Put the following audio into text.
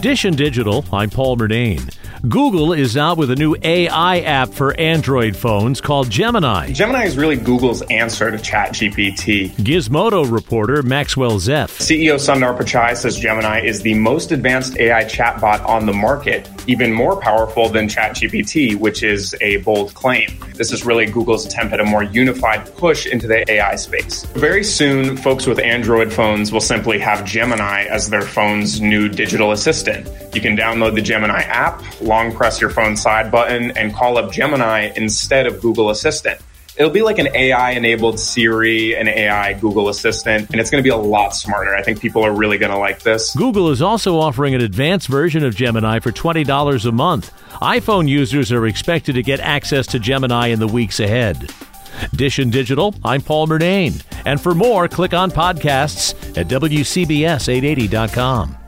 Dish and Digital, I'm Paul Murnane. Google is out with a new AI app for Android phones called Gemini. Gemini is really Google's answer to ChatGPT. Gizmodo reporter Maxwell Zeff. CEO Sundar Pichai says Gemini is the most advanced AI chatbot on the market, even more powerful than ChatGPT, which is a bold claim. This is really Google's attempt at a more unified push into the AI space. Very soon, folks with Android phones will simply have Gemini as their phone's new digital assistant. You can download the Gemini app, long press your phone side button, and call up Gemini instead of Google Assistant. It'll be like an AI enabled Siri, an AI Google Assistant, and it's going to be a lot smarter. I think people are really going to like this. Google is also offering an advanced version of Gemini for $20 a month. iPhone users are expected to get access to Gemini in the weeks ahead. Dish and Digital, I'm Paul Murnane. And for more, click on podcasts at WCBS880.com.